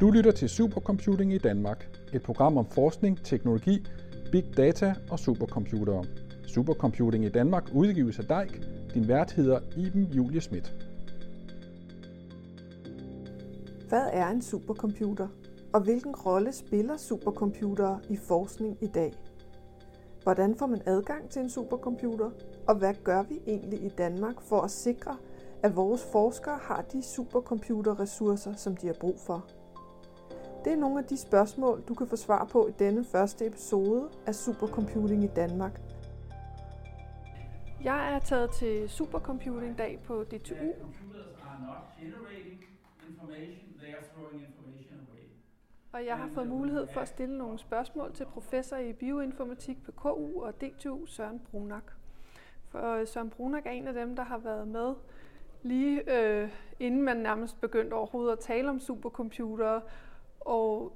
Du lytter til Supercomputing i Danmark, et program om forskning, teknologi, big data og supercomputere. Supercomputing i Danmark udgives af DEIK. Din vært hedder Iben Julie Schmidt. Hvad er en supercomputer, og hvilken rolle spiller supercomputere i forskning i dag? Hvordan får man adgang til en supercomputer, og hvad gør vi egentlig i Danmark for at sikre, at vores forskere har de supercomputerressourcer, som de har brug for? Det er nogle af de spørgsmål, du kan få svar på i denne første episode af Supercomputing i Danmark. Jeg er taget til Supercomputing Dag på DTU. Og jeg har fået mulighed for at stille nogle spørgsmål til professor i bioinformatik på KU og DTU, Søren Brunak. For øh, Søren Brunak er en af dem, der har været med lige øh, inden man nærmest begyndte overhovedet at tale om supercomputere. Og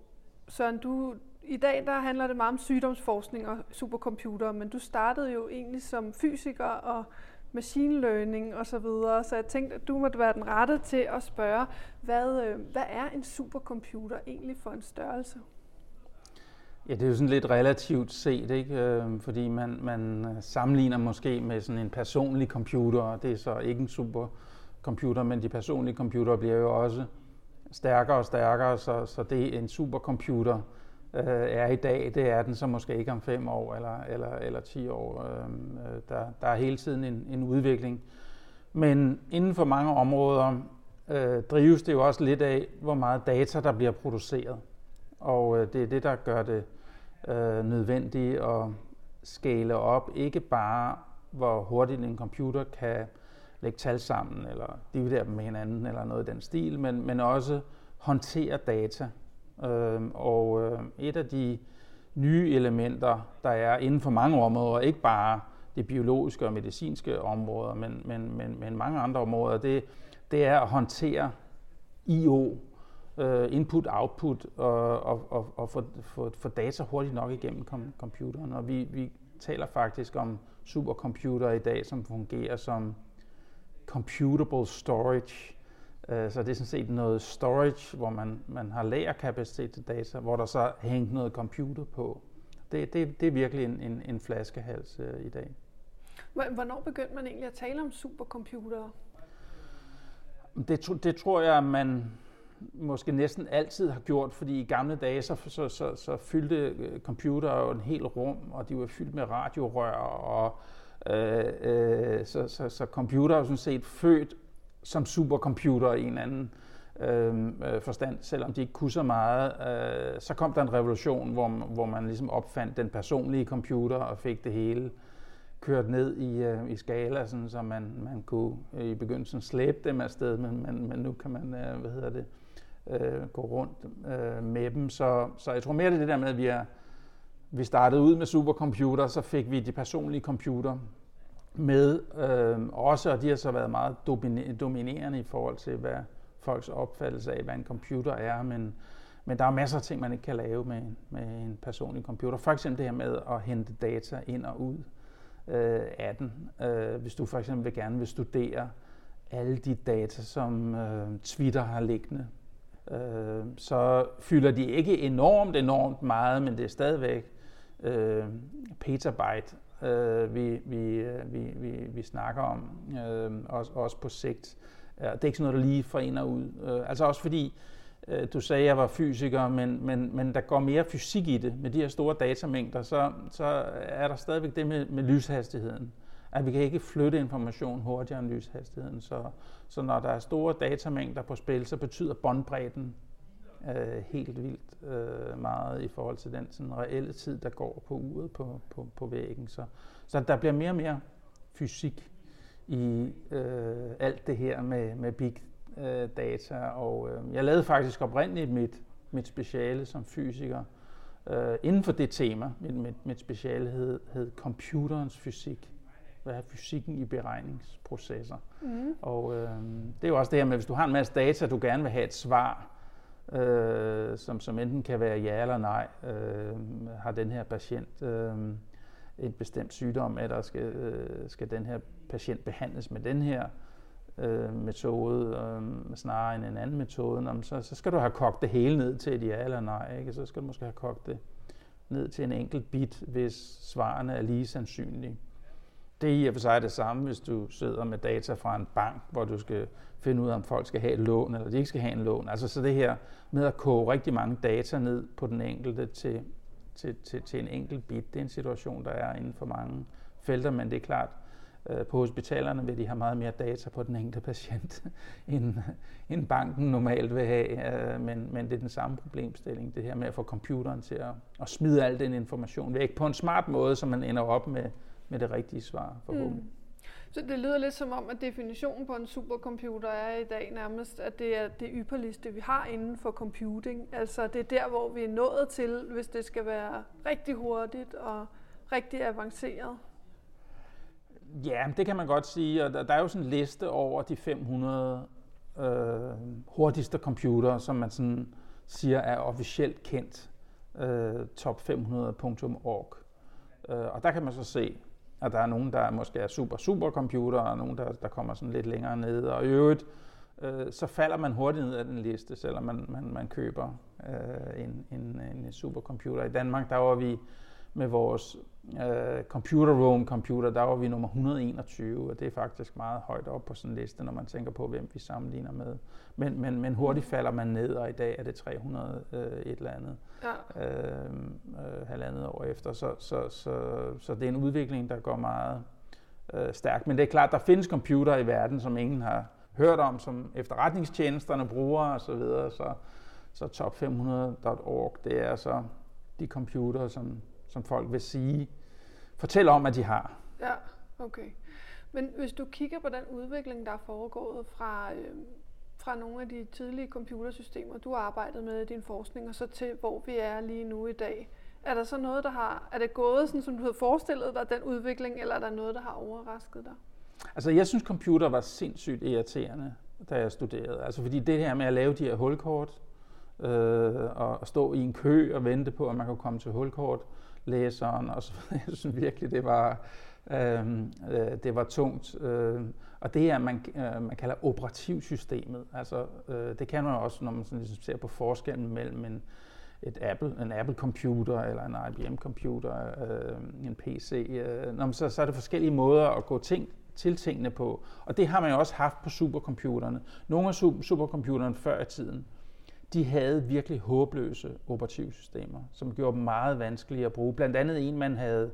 Søren, du, i dag der handler det meget om sygdomsforskning og supercomputere, men du startede jo egentlig som fysiker og machine learning og så videre, så jeg tænkte, at du måtte være den rette til at spørge, hvad, øh, hvad er en supercomputer egentlig for en størrelse? Ja, det er jo sådan lidt relativt set, ikke? Øh, fordi man, man sammenligner måske med sådan en personlig computer, og det er så ikke en supercomputer, men de personlige computere bliver jo også stærkere og stærkere, så, så det en supercomputer øh, er i dag, det er den så måske ikke om fem år eller, eller, eller ti år. Øh, der, der er hele tiden en, en udvikling. Men inden for mange områder øh, drives det jo også lidt af, hvor meget data der bliver produceret. Og øh, det er det, der gør det øh, nødvendigt at skale op. Ikke bare, hvor hurtigt en computer kan lægge tal sammen, eller dividere dem med hinanden, eller noget i den stil, men, men også håndtere data. Øh, og øh, et af de nye elementer, der er inden for mange områder, ikke bare det biologiske og medicinske områder, men, men, men, men mange andre områder, det, det er at håndtere I.O., øh, input-output, og, og, og, og få, få, få data hurtigt nok igennem kom, computeren. Og vi, vi taler faktisk om supercomputer i dag, som fungerer som computable storage. Øh, så det er sådan set noget storage, hvor man, man har lagerkapacitet til data, hvor der så hængt noget computer på. Det, det, det er virkelig en, en, en flaskehals uh, i dag. Hvornår begyndte man egentlig at tale om supercomputere? Det, det tror jeg, man måske næsten altid har gjort, fordi i gamle dage, så, så, så, så fyldte øh, computer jo en hel rum, og de var fyldt med radiorør, og øh, øh, så, så, så computer er sådan set født som supercomputer i en anden øhm, øh, forstand, selvom de ikke kunne så meget. Øh, så kom der en revolution, hvor, hvor man ligesom opfandt den personlige computer og fik det hele kørt ned i, øh, i skala, sådan, så man, man kunne øh, i begyndelsen slæbe dem afsted, men, men, men nu kan man, øh, hvad hedder det, øh, gå rundt øh, med dem. Så, så jeg tror mere, det er det der med, at vi, er, vi startede ud med supercomputer, så fik vi de personlige computer med øh, også, og de har så været meget dominerende i forhold til, hvad folks opfattelse af, hvad en computer er, men, men der er masser af ting, man ikke kan lave med, med en personlig computer. For eksempel det her med at hente data ind og ud øh, af den. Øh, hvis du for eksempel vil gerne vil studere alle de data, som øh, Twitter har liggende, øh, så fylder de ikke enormt, enormt meget, men det er stadigvæk øh, petabyte øh, vi, vi, øh, vi, vi, vi snakker om, øh, også, også på sigt. Det er ikke sådan noget, der lige forener ud. Øh, altså også fordi, øh, du sagde, at jeg var fysiker, men, men, men der går mere fysik i det. Med de her store datamængder, så, så er der stadigvæk det med, med lyshastigheden. At vi kan ikke flytte information hurtigere end lyshastigheden. Så, så når der er store datamængder på spil, så betyder båndbredden øh, helt vildt øh, meget i forhold til den sådan, reelle tid, der går på uret på, på, på væggen. Så, så der bliver mere og mere fysik i øh, alt det her med, med big øh, data. Og øh, jeg lavede faktisk oprindeligt mit, mit speciale som fysiker øh, inden for det tema. Mit, mit, mit speciale hed, hed computerens fysik. Hvad er fysikken i beregningsprocesser? Mm. Og øh, det er jo også det her med, hvis du har en masse data, du gerne vil have et svar, øh, som, som enten kan være ja eller nej. Øh, har den her patient øh, en bestemt sygdom, eller skal, øh, skal den her patient behandles med den her øh, metode øh, snarere end en anden metode, så, så skal du have kogt det hele ned til et ja eller nej. Ikke? Så skal du måske have kogt det ned til en enkelt bit, hvis svarene er lige sandsynlige. Det er i og for sig det samme, hvis du sidder med data fra en bank, hvor du skal finde ud af, om folk skal have et lån, eller de ikke skal have en lån. Altså så det her med at koge rigtig mange data ned på den enkelte til, til, til, til en enkelt bit, det er en situation, der er inden for mange felter, men det er klart, øh, på hospitalerne vil de have meget mere data på den enkelte patient, end, end banken normalt vil have. Øh, men, men det er den samme problemstilling, det her med at få computeren til at, at smide al den information væk på en smart måde, så man ender op med, med det rigtige svar forhåbentlig. Mm. Så det lyder lidt som om, at definitionen på en supercomputer er i dag nærmest, at det er det ypperligste, vi har inden for computing. Altså det er der, hvor vi er nået til, hvis det skal være rigtig hurtigt og rigtig avanceret. Ja, det kan man godt sige. Og der, der er jo sådan en liste over de 500 øh, hurtigste computere, som man sådan siger er officielt kendt. Øh, top500.org. Øh, og der kan man så se, at der er nogen, der måske er super, super computer, og nogen, der, der kommer sådan lidt længere ned. Og i øvrigt, øh, så falder man hurtigt ned af den liste, selvom man, man, man køber øh, en, en, en supercomputer. I Danmark, der var vi med vores øh, computer room computer, der var vi nummer 121, og det er faktisk meget højt op på sådan en liste, når man tænker på, hvem vi sammenligner med. Men, men, men hurtigt falder man ned, og i dag er det 300 øh, et eller andet, ja. øh, øh, halvandet år efter. Så, så, så, så det er en udvikling, der går meget øh, stærkt. Men det er klart, der findes computer i verden, som ingen har hørt om, som efterretningstjenesterne bruger osv., så, videre, så, så top500.org, det er så de computer, som som folk vil sige, fortælle om, at de har. Ja, okay. Men hvis du kigger på den udvikling, der er foregået fra, øh, fra nogle af de tidlige computersystemer, du har arbejdet med i din forskning, og så til hvor vi er lige nu i dag, er der så noget, der har, er det gået sådan, som du havde forestillet dig, den udvikling, eller er der noget, der har overrasket dig? Altså, jeg synes, computer var sindssygt irriterende, da jeg studerede. Altså, fordi det her med at lave de her hulkort, øh, og stå i en kø og vente på, at man kan komme til hulkort, læseren og så Jeg synes virkelig, det var, øhm, øh, det var tungt. Øh, og det er, man, øh, man kalder operativsystemet. Altså, øh, det kan man også, når man sådan ligesom ser på forskellen mellem en, et Apple, en Apple computer eller en IBM computer, øh, en PC. Øh, når man, så, så er det forskellige måder at gå ting, til tingene på. Og det har man jo også haft på supercomputerne. Nogle af supercomputerne før i tiden, de havde virkelig håbløse operativsystemer, som gjorde dem meget vanskelige at bruge. Blandt andet en, man havde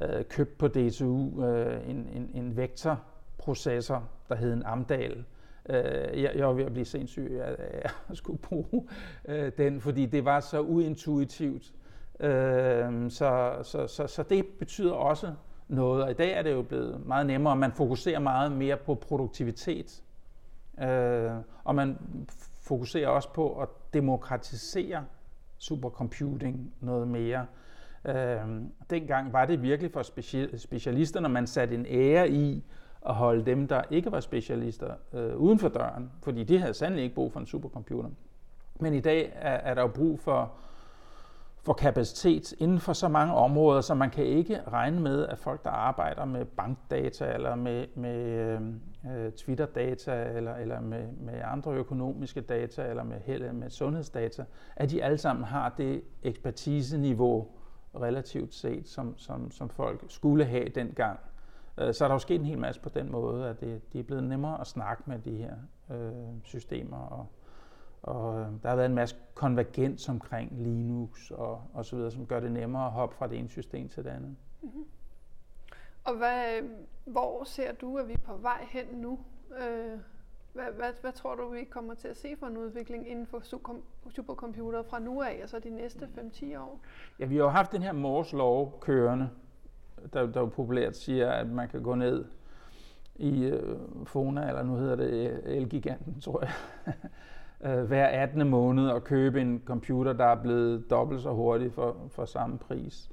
øh, købt på DTU, øh, en, en, en vektorprocessor, der hed en Amdal. Øh, jeg, jeg var ved at blive sindssyg af at skulle bruge øh, den, fordi det var så uintuitivt. Øh, så, så, så, så det betyder også noget, og i dag er det jo blevet meget nemmere, man fokuserer meget mere på produktivitet. Øh, og man fokuserer også på at demokratisere supercomputing noget mere. Øhm, dengang var det virkelig for specialister, når man satte en ære i at holde dem, der ikke var specialister, øh, uden for døren, fordi de havde sandelig ikke brug for en supercomputer. Men i dag er, er der jo brug for for kapacitet inden for så mange områder, så man kan ikke regne med, at folk, der arbejder med bankdata eller med, med øhm, øh, Twitter-data eller, eller med, med andre økonomiske data eller med, eller med sundhedsdata, at de alle sammen har det ekspertiseniveau relativt set, som, som, som folk skulle have dengang. Øh, så er der jo sket en hel masse på den måde, at det, det er blevet nemmere at snakke med de her øh, systemer og, og øh, der har været en masse konvergens omkring Linux og, og så videre, som gør det nemmere at hoppe fra det ene system til det andet. Mm-hmm. Og hvad, hvor ser du, at vi er på vej hen nu? Øh, hvad, hvad, hvad tror du, vi kommer til at se for en udvikling inden for supercomputer fra nu af, altså de næste 5-10 år? Ja, vi har jo haft den her Moores lov kørende, der, der jo populært siger, at man kan gå ned i øh, Fona, eller nu hedder det Elgiganten, tror jeg, øh, hver 18. måned og købe en computer, der er blevet dobbelt så hurtig for, for samme pris.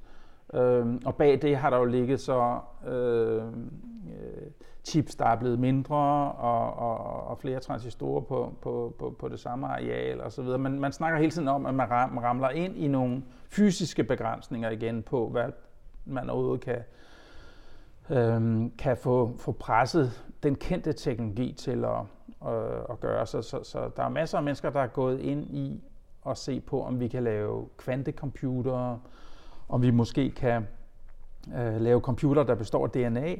Øh, og bag det har der jo ligget så øh, øh, chips, der er blevet mindre og, og, og flere transistorer på, på, på, på det samme areal osv. Man, man snakker hele tiden om, at man ramler ind i nogle fysiske begrænsninger igen på, hvad man overhovedet kan øh, kan få, få presset den kendte teknologi til at, øh, at gøre. Så, så, så der er masser af mennesker, der er gået ind i at se på, om vi kan lave kvantecomputere, om vi måske kan øh, lave computer, der består af DNA.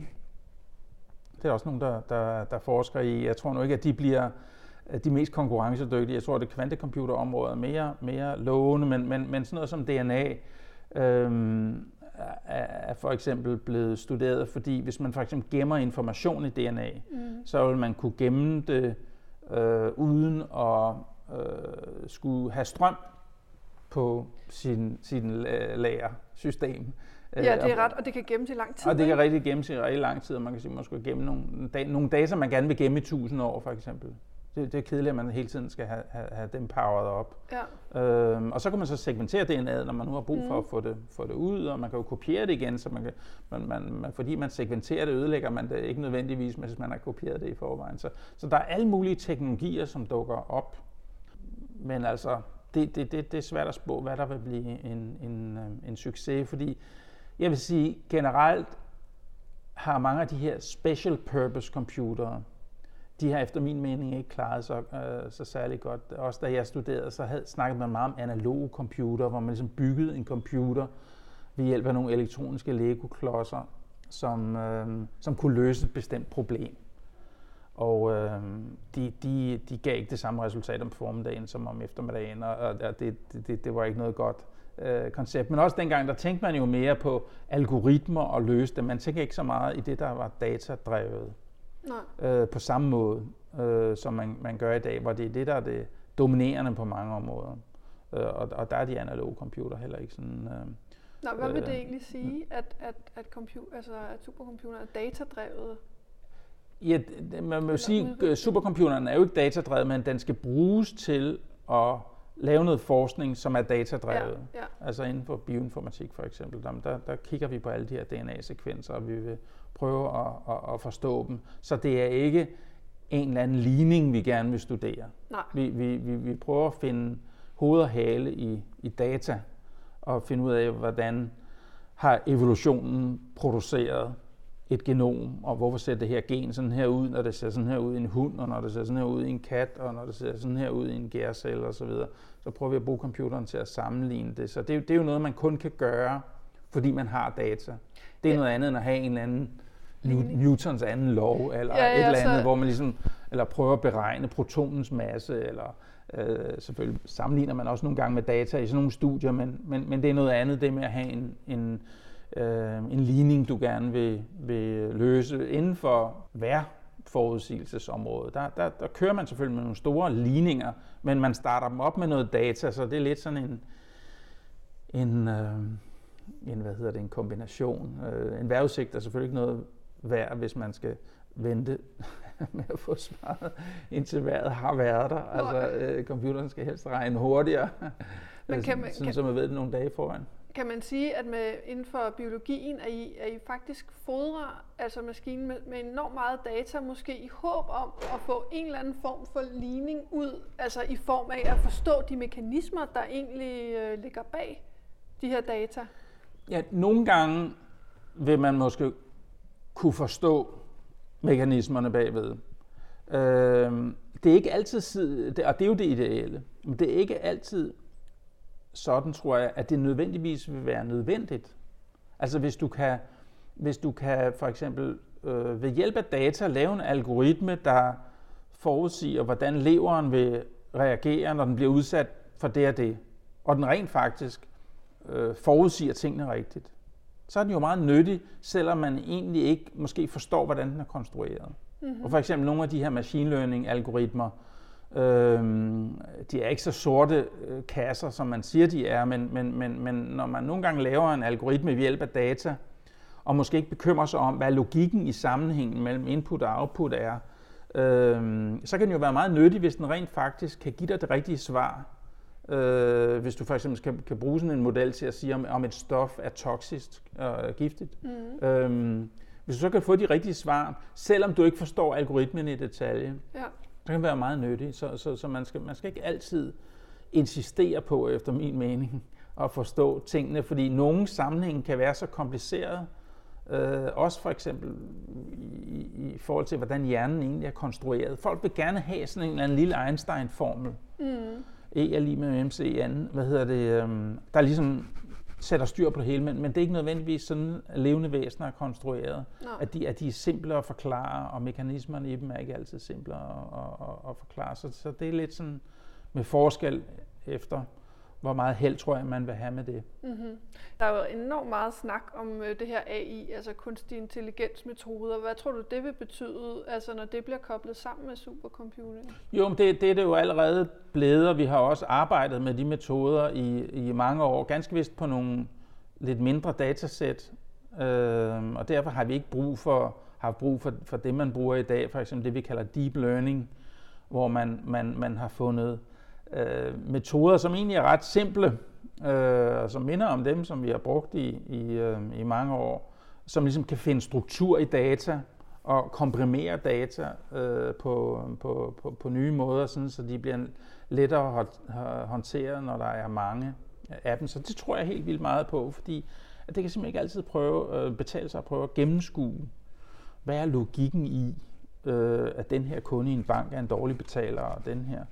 Det er også nogen, der, der, der forsker i. Jeg tror nu ikke, at de bliver de mest konkurrencedygtige. Jeg tror, at det kvantecomputerområde er mere, mere lovende, men, men, men sådan noget som DNA er, er for eksempel blevet studeret, fordi hvis man for eksempel gemmer information i DNA, mm. så vil man kunne gemme det øh, uden at øh, skulle have strøm på sin, sin lagersystem. Ja, det er ret, og det kan gemmes i lang tid. Og det kan rigtig gemmes i rigtig lang tid, og man kan sige, at man skulle gemme nogle, nogle data, man gerne vil gemme i 1000 år, for eksempel. Det, det er kedeligt, at man hele tiden skal have, have, have dem powered op. Ja. Øhm, og så kan man så segmentere DNA'et, når man nu har brug for mm. at få det, få det ud, og man kan jo kopiere det igen, så man kan, man, man, man, fordi man segmenterer det, ødelægger man det ikke nødvendigvis, hvis man har kopieret det i forvejen. Så, så der er alle mulige teknologier, som dukker op. Men altså, det, det, det, det er svært at spå, hvad der vil blive en, en, øh, en succes, fordi jeg vil sige, generelt har mange af de her special purpose computere, de har efter min mening ikke klaret sig øh, så særlig godt. Også da jeg studerede, så havde snakket man meget om analoge computer, hvor man ligesom byggede en computer ved hjælp af nogle elektroniske Lego-klodser, som, øh, som kunne løse et bestemt problem. Og øh, de, de, de gav ikke det samme resultat om formiddagen som om eftermiddagen, og, og det, det, det var ikke noget godt øh, koncept. Men også dengang, der tænkte man jo mere på algoritmer og løse det. Man tænkte ikke så meget i det, der var datadrevet. Nej. Øh, på samme måde, øh, som man, man gør i dag, hvor det er det, der er det dominerende på mange områder. Øh, og, og der er de analoge computer heller ikke sådan... Øh, Nå, hvad vil det øh, egentlig sige, at, at, at, computer, altså, at supercomputer er datadrevet? Ja, man må sige, at supercomputeren er jo ikke datadrevet, men den skal bruges til at lave noget forskning, som er datadrevet. Ja, ja. Altså inden for bioinformatik for eksempel, der, der, der kigger vi på alle de her DNA-sekvenser, og vi vil prøve at, at, at forstå dem. Så det er ikke en eller anden ligning, vi gerne vil studere. Nej. Vi, vi, vi, vi prøver at finde hoved og hale i, i data, og finde ud af, hvordan har evolutionen produceret et genom, og hvorfor ser det her gen sådan her ud, når det ser sådan her ud i en hund, og når det ser sådan her ud i en kat, og når det ser sådan her ud i en gærcelle osv., så, så prøver vi at bruge computeren til at sammenligne det. Så det, det er jo noget, man kun kan gøre, fordi man har data. Det er ja. noget andet end at have en eller anden Newtons anden lov, eller ja, ja, et eller andet, så... hvor man ligesom, eller prøver at beregne protonens masse, eller øh, selvfølgelig sammenligner man også nogle gange med data i sådan nogle studier, men, men, men det er noget andet, det med at have en, en, øh, en ligning, du gerne vil, vil løse inden for vejrforudsigelsesområdet. Der, der, der kører man selvfølgelig med nogle store ligninger, men man starter dem op med noget data, så det er lidt sådan en, en, øh, en hvad hedder det, en kombination. Øh, en vejrudsigt er selvfølgelig ikke noget værd, hvis man skal vente med at få svaret, indtil vejret har været der. Altså, øh, computeren skal helst regne hurtigere, Men kan man, sådan kan, så man ved det nogle dage foran. Kan man sige, at med, inden for biologien, er I, er I faktisk fodrer altså maskinen med, med enormt meget data, måske i håb om at få en eller anden form for ligning ud, altså i form af at forstå de mekanismer, der egentlig øh, ligger bag de her data? Ja, nogle gange vil man måske kunne forstå mekanismerne bagved. Øh, det er ikke altid, og det er jo det ideelle, men det er ikke altid sådan, tror jeg, at det nødvendigvis vil være nødvendigt. Altså hvis du kan, hvis du kan for eksempel øh, ved hjælp af data lave en algoritme, der forudsiger, hvordan leveren vil reagere, når den bliver udsat for det og det, og den rent faktisk øh, forudsiger tingene rigtigt, så er den jo meget nyttig, selvom man egentlig ikke måske forstår, hvordan den er konstrueret. Mm-hmm. Og for eksempel nogle af de her machine learning algoritmer, øh, de er ikke så sorte øh, kasser, som man siger, de er, men, men, men, men når man nogle gange laver en algoritme ved hjælp af data, og måske ikke bekymrer sig om, hvad logikken i sammenhængen mellem input og output er, øh, så kan den jo være meget nyttig, hvis den rent faktisk kan give dig det rigtige svar Øh, hvis du for eksempel kan, kan bruge sådan en model til at sige, om, om et stof er toksisk og giftigt. Mm. Øhm, hvis du så kan få de rigtige svar, selvom du ikke forstår algoritmen i detalje, ja. Så kan være meget nyttigt. Så, så, så man, skal, man skal ikke altid insistere på, efter min mening, at forstå tingene, fordi nogle sammenhænge kan være så kompliceret, Øh, også for eksempel i, i forhold til, hvordan hjernen egentlig er konstrueret. Folk vil gerne have sådan en eller anden lille Einstein-formel. Mm. E er lige med MC anden. Hvad hedder det? Um, der ligesom sætter styr på det hele, men, men det er ikke nødvendigvis sådan, at levende væsener er konstrueret. At de, at de er simple at forklare, og mekanismerne i dem er ikke altid simple at, at, at, at forklare. Så, så det er lidt sådan med forskel efter, hvor meget held tror jeg, man vil have med det. Mm-hmm. Der er jo enormt meget snak om øh, det her AI, altså kunstig intelligensmetoder. Hvad tror du, det vil betyde, altså når det bliver koblet sammen med supercomputing? Jo, men det, det er det jo allerede blevet, og vi har også arbejdet med de metoder i, i mange år, ganske vist på nogle lidt mindre datasæt, øh, og derfor har vi ikke brug for, har brug for, for det, man bruger i dag, for eksempel det, vi kalder deep learning, hvor man, man, man har fundet øh, metoder, som egentlig er ret simple, øh, og som minder om dem, som vi har brugt i, i, øh, i mange år, som ligesom kan finde struktur i data og komprimere data øh, på, på, på, på nye måder, sådan, så de bliver lettere håndteret, når der er mange af dem. Så det tror jeg helt vildt meget på, fordi at det kan simpelthen ikke altid prøve, øh, betale sig at prøve at gennemskue, hvad er logikken i, øh, at den her kunde i en bank er en dårlig betaler, og den her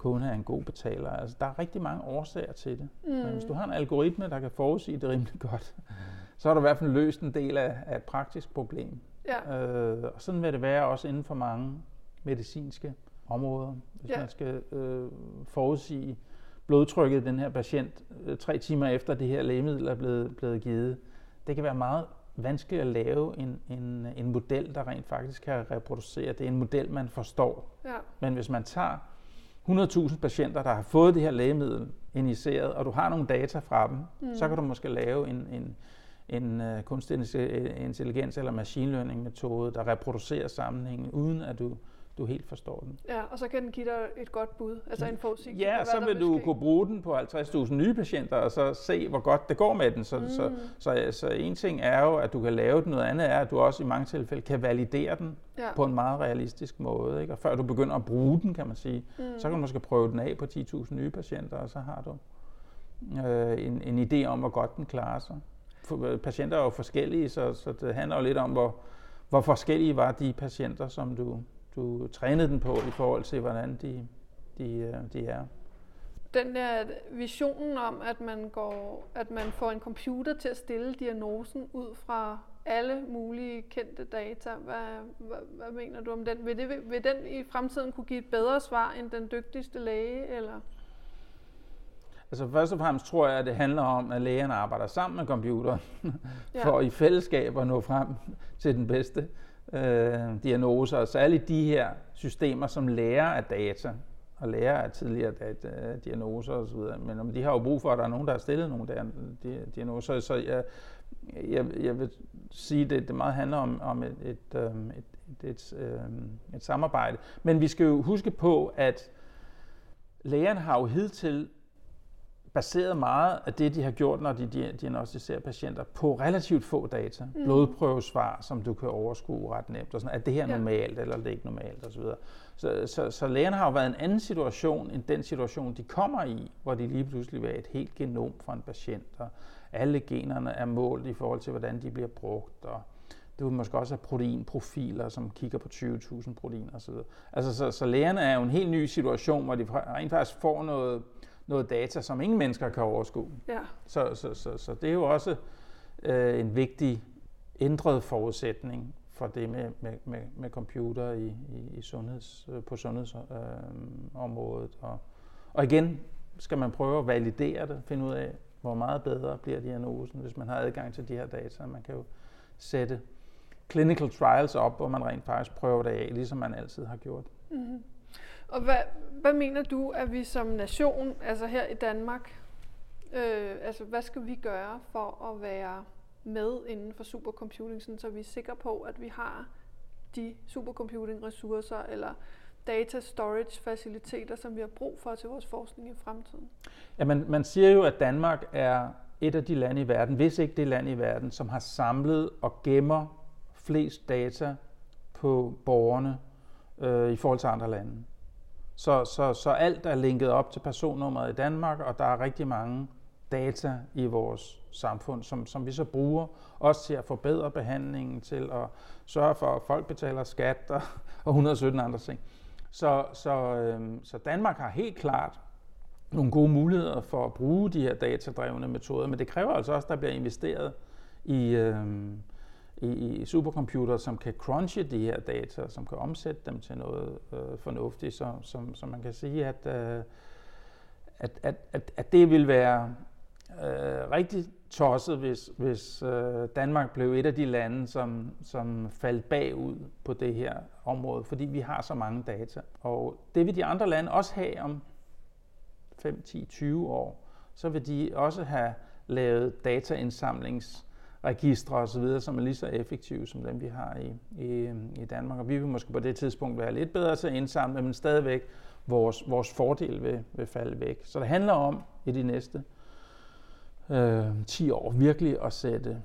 kunde er en god betaler. Altså, der er rigtig mange årsager til det. Mm. Men hvis du har en algoritme, der kan forudsige det rimelig godt, så har du i hvert fald løst en del af, af et praktisk problem. Ja. Øh, og sådan vil det være også inden for mange medicinske områder. Hvis ja. man skal øh, forudsige blodtrykket i den her patient øh, tre timer efter det her lægemiddel er blevet, blevet givet, det kan være meget vanskeligt at lave en, en, en model, der rent faktisk kan reproducere. Det er en model, man forstår. Ja. Men hvis man tager 100.000 patienter, der har fået det her lægemiddel injiceret, og du har nogle data fra dem, mm. så kan du måske lave en, en, en uh, kunstig intelligens eller machine learning metode, der reproducerer sammenhængen, uden at du du helt forstår den. Ja, og så kan den give dig et godt bud, altså en forudsigelse. Ja, så vil du ske. kunne bruge den på 50.000 nye patienter, og så se, hvor godt det går med den. Så, mm. så, så, så en ting er jo, at du kan lave den, noget andet er, at du også i mange tilfælde kan validere den ja. på en meget realistisk måde. Ikke? Og før du begynder at bruge den, kan man sige, mm. så kan du måske prøve den af på 10.000 nye patienter, og så har du øh, en, en idé om, hvor godt den klarer sig. For, øh, patienter er jo forskellige, så, så det handler jo lidt om, hvor, hvor forskellige var de patienter, som du du trænede den på i forhold til, hvordan de, de, øh, de er. Den der visionen om, at man, går, at man får en computer til at stille diagnosen ud fra alle mulige kendte data. Hvad, hvad, hvad mener du om den? Vil, det, vil den i fremtiden kunne give et bedre svar end den dygtigste læge? Eller? Altså først og fremmest tror jeg, at det handler om, at lægerne arbejder sammen med computeren, for ja. i fællesskab at nå frem til den bedste øh, diagnoser, og særligt de her systemer, som lærer af data, og lærer af tidligere data, øh, diagnoser osv. Men om de har jo brug for, at der er nogen, der har stillet nogle der, diagnoser, så jeg, jeg, jeg vil sige, at det, det meget handler om, om et, et, øhm, et, et, et, øh, et samarbejde. Men vi skal jo huske på, at lægerne har jo hidtil baseret meget af det, de har gjort, når de diagnostiserer patienter, på relativt få data. Mm. Blodprøvesvar, som du kan overskue ret nemt. Og sådan, er det her ja. normalt, eller er det ikke normalt, osv. Så, så, så, så lægerne har jo været en anden situation, end den situation, de kommer i, hvor de lige pludselig vil et helt genom fra en patient, og alle generne er målt i forhold til, hvordan de bliver brugt, og det vil måske også have proteinprofiler, som kigger på 20.000 proteiner osv. Altså, så, så lægerne er jo en helt ny situation, hvor de rent faktisk får noget noget data, som ingen mennesker kan overskue. Ja. Så, så, så, så det er jo også øh, en vigtig ændret forudsætning for det med, med, med, med computer i, i, i sundheds, øh, på sundhedsområdet. Øh, og, og igen skal man prøve at validere det, finde ud af, hvor meget bedre bliver diagnosen, hvis man har adgang til de her data. Man kan jo sætte clinical trials op, hvor man rent faktisk prøver det af, ligesom man altid har gjort. Mm-hmm. Og hvad, hvad mener du, at vi som nation, altså her i Danmark, øh, altså hvad skal vi gøre for at være med inden for supercomputing, sådan, så vi er sikre på, at vi har de supercomputing-ressourcer eller data storage faciliteter, som vi har brug for til vores forskning i fremtiden? Ja, man, man siger jo, at Danmark er et af de lande i verden, hvis ikke det land i verden, som har samlet og gemmer flest data på borgerne øh, i forhold til andre lande. Så, så, så alt er linket op til personnummeret i Danmark, og der er rigtig mange data i vores samfund, som, som vi så bruger også til at forbedre behandlingen, til at sørge for, at folk betaler skat og, og 117 andre ting. Så, så, øh, så Danmark har helt klart nogle gode muligheder for at bruge de her datadrevne metoder, men det kræver altså også, at der bliver investeret i, øh, i, i supercomputere, som kan crunche de her data, som kan omsætte dem til noget øh, fornuftigt, så, som, så man kan sige, at, øh, at, at, at, at det vil være øh, rigtig tosset, hvis, hvis øh, Danmark blev et af de lande, som, som faldt bagud på det her område, fordi vi har så mange data. Og det vil de andre lande også have om 5, 10, 20 år. Så vil de også have lavet dataindsamlings registre osv., som er lige så effektive som dem, vi har i, i, i Danmark. Og vi vil måske på det tidspunkt være lidt bedre til at indsamle, men stadigvæk vores, vores fordel vil, vil falde væk. Så det handler om i de næste øh, 10 år virkelig at sætte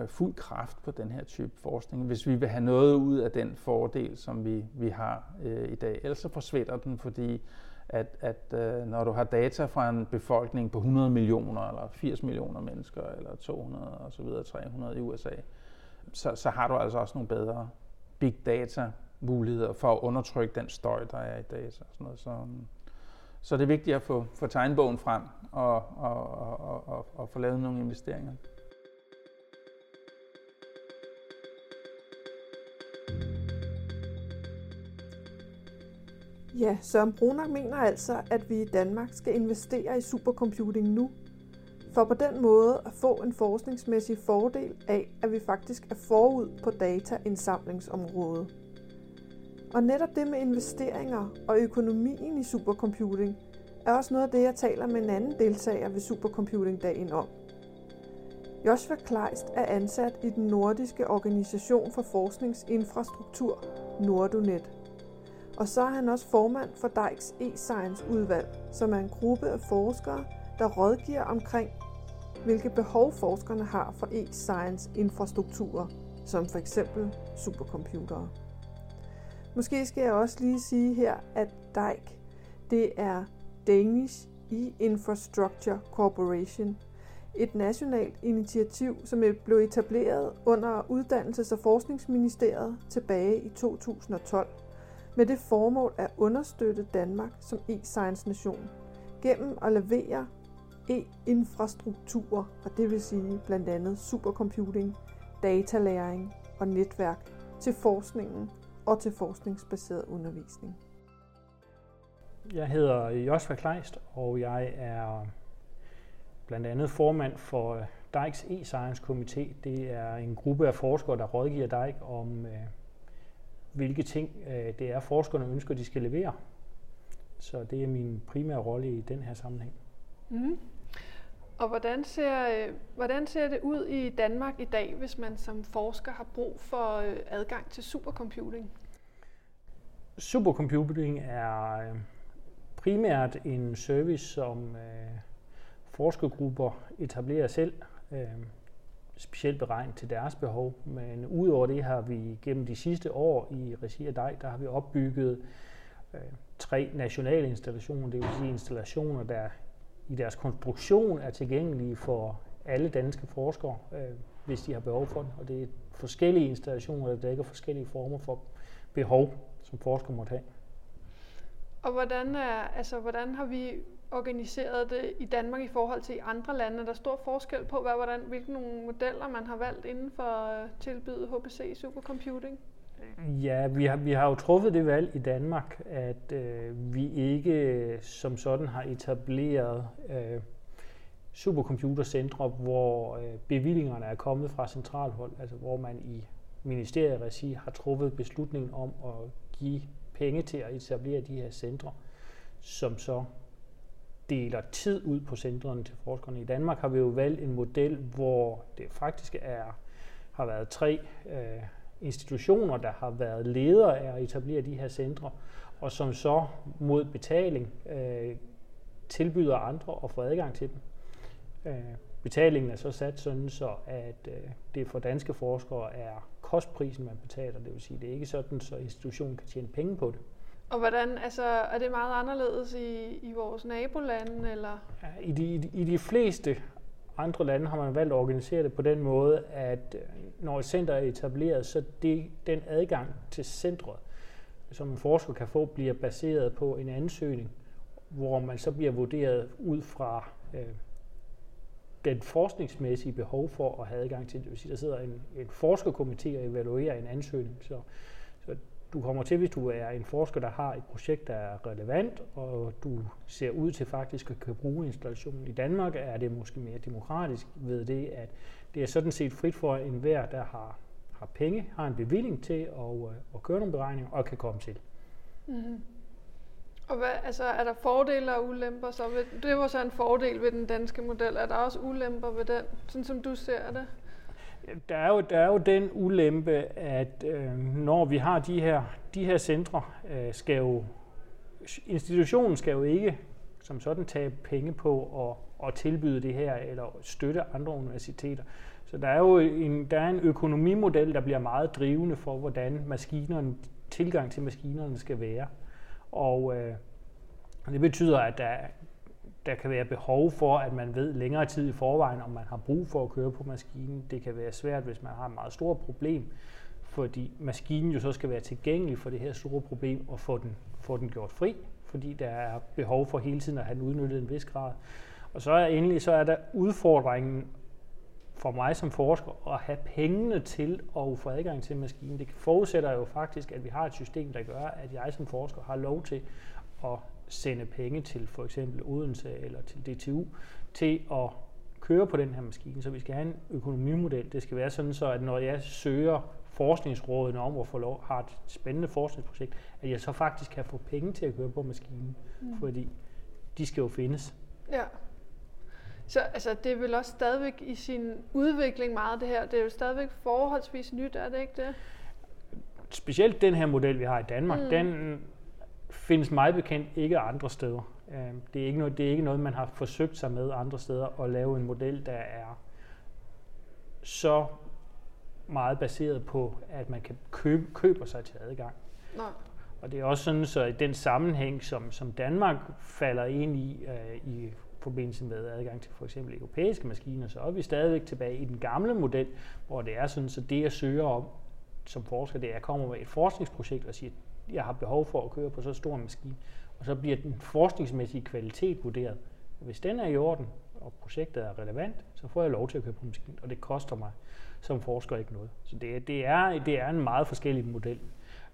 øh, fuld kraft på den her type forskning, hvis vi vil have noget ud af den fordel, som vi, vi har øh, i dag. Ellers så forsvinder den, fordi at, at øh, når du har data fra en befolkning på 100 millioner, eller 80 millioner mennesker, eller 200 og så videre, 300 i USA, så, så har du altså også nogle bedre big data muligheder for at undertrykke den støj, der er i data. Og sådan noget. Så, øhm, så det er vigtigt at få, få tegnbogen frem og, og, og, og, og få lavet nogle investeringer. Ja, Søren Brunak mener altså, at vi i Danmark skal investere i supercomputing nu, for på den måde at få en forskningsmæssig fordel af, at vi faktisk er forud på dataindsamlingsområdet. Og netop det med investeringer og økonomien i supercomputing er også noget af det, jeg taler med en anden deltager ved Supercomputing-dagen om. Joshua Kleist er ansat i den nordiske organisation for forskningsinfrastruktur, Nordunet. Og så er han også formand for DEIKs e-science udvalg, som er en gruppe af forskere, der rådgiver omkring, hvilke behov forskerne har for e-science infrastrukturer, som for eksempel supercomputere. Måske skal jeg også lige sige her, at DEIK, det er Danish E-Infrastructure Corporation, et nationalt initiativ, som blev etableret under Uddannelses- og Forskningsministeriet tilbage i 2012, med det formål at understøtte Danmark som e-science-nation gennem at levere e-infrastrukturer, og det vil sige blandt andet supercomputing, datalæring og netværk til forskningen og til forskningsbaseret undervisning. Jeg hedder Joshua Kleist, og jeg er blandt andet formand for øh, DEIKs e-science komité. Det er en gruppe af forskere, der rådgiver DEIK om, øh, hvilke ting øh, det er, forskerne ønsker, de skal levere. Så det er min primære rolle i den her sammenhæng. Mm. Og hvordan ser, øh, hvordan ser det ud i Danmark i dag, hvis man som forsker har brug for adgang til supercomputing? Supercomputing er primært en service, som øh, forskergrupper etablerer selv, øh, specielt beregnet til deres behov. Men udover det har vi gennem de sidste år i regi af DEI, der har vi opbygget øh, tre nationale installationer, det vil sige installationer, der i deres konstruktion er tilgængelige for alle danske forskere, øh, hvis de har behov for det. Og det er forskellige installationer, der dækker forskellige former for behov, som forskere måtte have. Og hvordan, er, altså, hvordan har vi organiseret det i Danmark i forhold til i andre lande? Er der stor forskel på, hvad, hvordan, hvilke nogle modeller man har valgt inden for øh, at tilbyde HPC supercomputing? Ja, vi har, vi har jo truffet det valg i Danmark, at øh, vi ikke øh, som sådan har etableret øh, supercomputercentre, hvor øh, bevillingerne er kommet fra centralhold, altså hvor man i ministerieregi har truffet beslutningen om at give penge til at etablere de her centre, som så deler tid ud på centrene til forskerne. I Danmark har vi jo valgt en model, hvor det faktisk er, har været tre øh, institutioner, der har været ledere af at etablere de her centre, og som så mod betaling øh, tilbyder andre at få adgang til dem. Øh, betalingen er så sat sådan, så at øh, det for danske forskere er kostprisen, man betaler. Det vil sige, det er ikke sådan, så institutionen kan tjene penge på det. Og hvordan, altså, er det meget anderledes i, i vores nabolande, eller? Ja, I de, i, de, I de fleste andre lande har man valgt at organisere det på den måde, at øh, når et center er etableret, så det, den adgang til centret, som en forsker kan få, bliver baseret på en ansøgning, hvor man så bliver vurderet ud fra øh, den forskningsmæssige behov for at have adgang til det. vil sige, der sidder en, en forskerkomité og evaluerer en ansøgning. Så du kommer til, hvis du er en forsker, der har et projekt, der er relevant, og du ser ud til faktisk at kunne bruge installationen i Danmark, er det måske mere demokratisk ved det, at det er sådan set frit for enhver, der har, har penge, har en bevilling til at, øh, at køre nogle beregninger og kan komme til. Mm-hmm. Og hvad, altså, er der fordele og ulemper? Så ved, det var så en fordel ved den danske model. Er der også ulemper ved den, sådan som du ser det? Der er jo, der er jo den ulempe, at øh, når vi har de her, de her centre, øh, skal jo, institutionen skal jo ikke som sådan tage penge på at, at tilbyde det her, eller støtte andre universiteter. Så der er jo en, der er en økonomimodel, der bliver meget drivende for, hvordan maskinerne, tilgang til maskinerne skal være. Og øh, det betyder, at der, der kan være behov for, at man ved længere tid i forvejen, om man har brug for at køre på maskinen. Det kan være svært, hvis man har et meget stort problem, fordi maskinen jo så skal være tilgængelig for det her store problem og få den, få den gjort fri, fordi der er behov for hele tiden at have den udnyttet en vis grad. Og så er endelig så er der udfordringen for mig som forsker at have pengene til at få adgang til maskinen. Det forudsætter jo faktisk, at vi har et system, der gør, at jeg som forsker har lov til at sende penge til for eksempel Odense eller til DTU til at køre på den her maskine. Så vi skal have en økonomimodel. Det skal være sådan, så at når jeg søger forskningsrådene om at få lov, har et spændende forskningsprojekt, at jeg så faktisk kan få penge til at køre på maskinen, mm. fordi de skal jo findes. Ja. Så altså, det er vel også stadigvæk i sin udvikling meget det her. Det er jo stadigvæk forholdsvis nyt, er det ikke det? Specielt den her model, vi har i Danmark, mm. den findes meget bekendt ikke andre steder. Øhm, det er ikke noget, det er ikke noget, man har forsøgt sig med andre steder at lave en model, der er så meget baseret på, at man kan købe, køber sig til adgang. Nej. Og det er også sådan, så i den sammenhæng, som, som Danmark falder ind i, øh, i forbindelse med adgang til for eksempel europæiske maskiner, så er vi stadigvæk tilbage i den gamle model, hvor det er sådan, så det jeg søger om som forsker, det er, at jeg kommer med et forskningsprojekt og siger, jeg har behov for at køre på så stor en maskine, og så bliver den forskningsmæssige kvalitet vurderet. Hvis den er i orden, og projektet er relevant, så får jeg lov til at køre på maskinen, og det koster mig som forsker ikke noget. Så det, det, er, det er en meget forskellig model,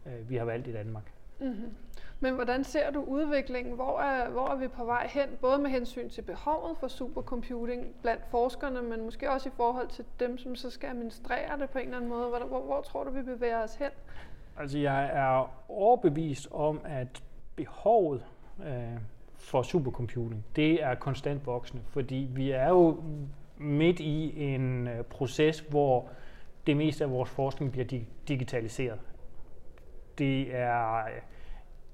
øh, vi har valgt i Danmark. Mm-hmm. Men hvordan ser du udviklingen? Hvor er, hvor er vi på vej hen? Både med hensyn til behovet for supercomputing blandt forskerne, men måske også i forhold til dem, som så skal administrere det på en eller anden måde. Hvor, hvor, hvor tror du, vi bevæger os hen? Altså, jeg er overbevist om, at behovet øh, for supercomputing, det er konstant voksende, fordi vi er jo midt i en øh, proces, hvor det meste af vores forskning bliver di- digitaliseret. Det er øh,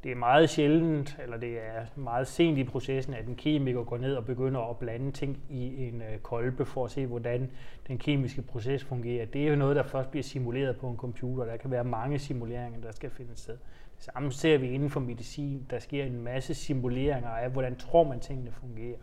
det er meget sjældent, eller det er meget sent i processen, at en kemiker går ned og begynder at blande ting i en øh, kolbe for at se, hvordan den kemiske proces fungerer. Det er jo noget, der først bliver simuleret på en computer. Der kan være mange simuleringer, der skal finde sted. Det samme ser vi inden for medicin. Der sker en masse simuleringer af, hvordan tror man tingene fungerer.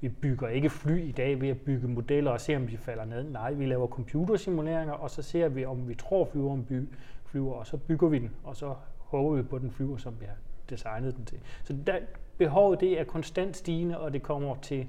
Vi bygger ikke fly i dag ved at bygge modeller og se, om de falder ned. Nej, vi laver computersimuleringer, og så ser vi, om vi tror, flyveren flyver, og så bygger vi den, og så håber vi på, at den flyver, som vi har designet den til. Så der, behovet det er konstant stigende, og det kommer til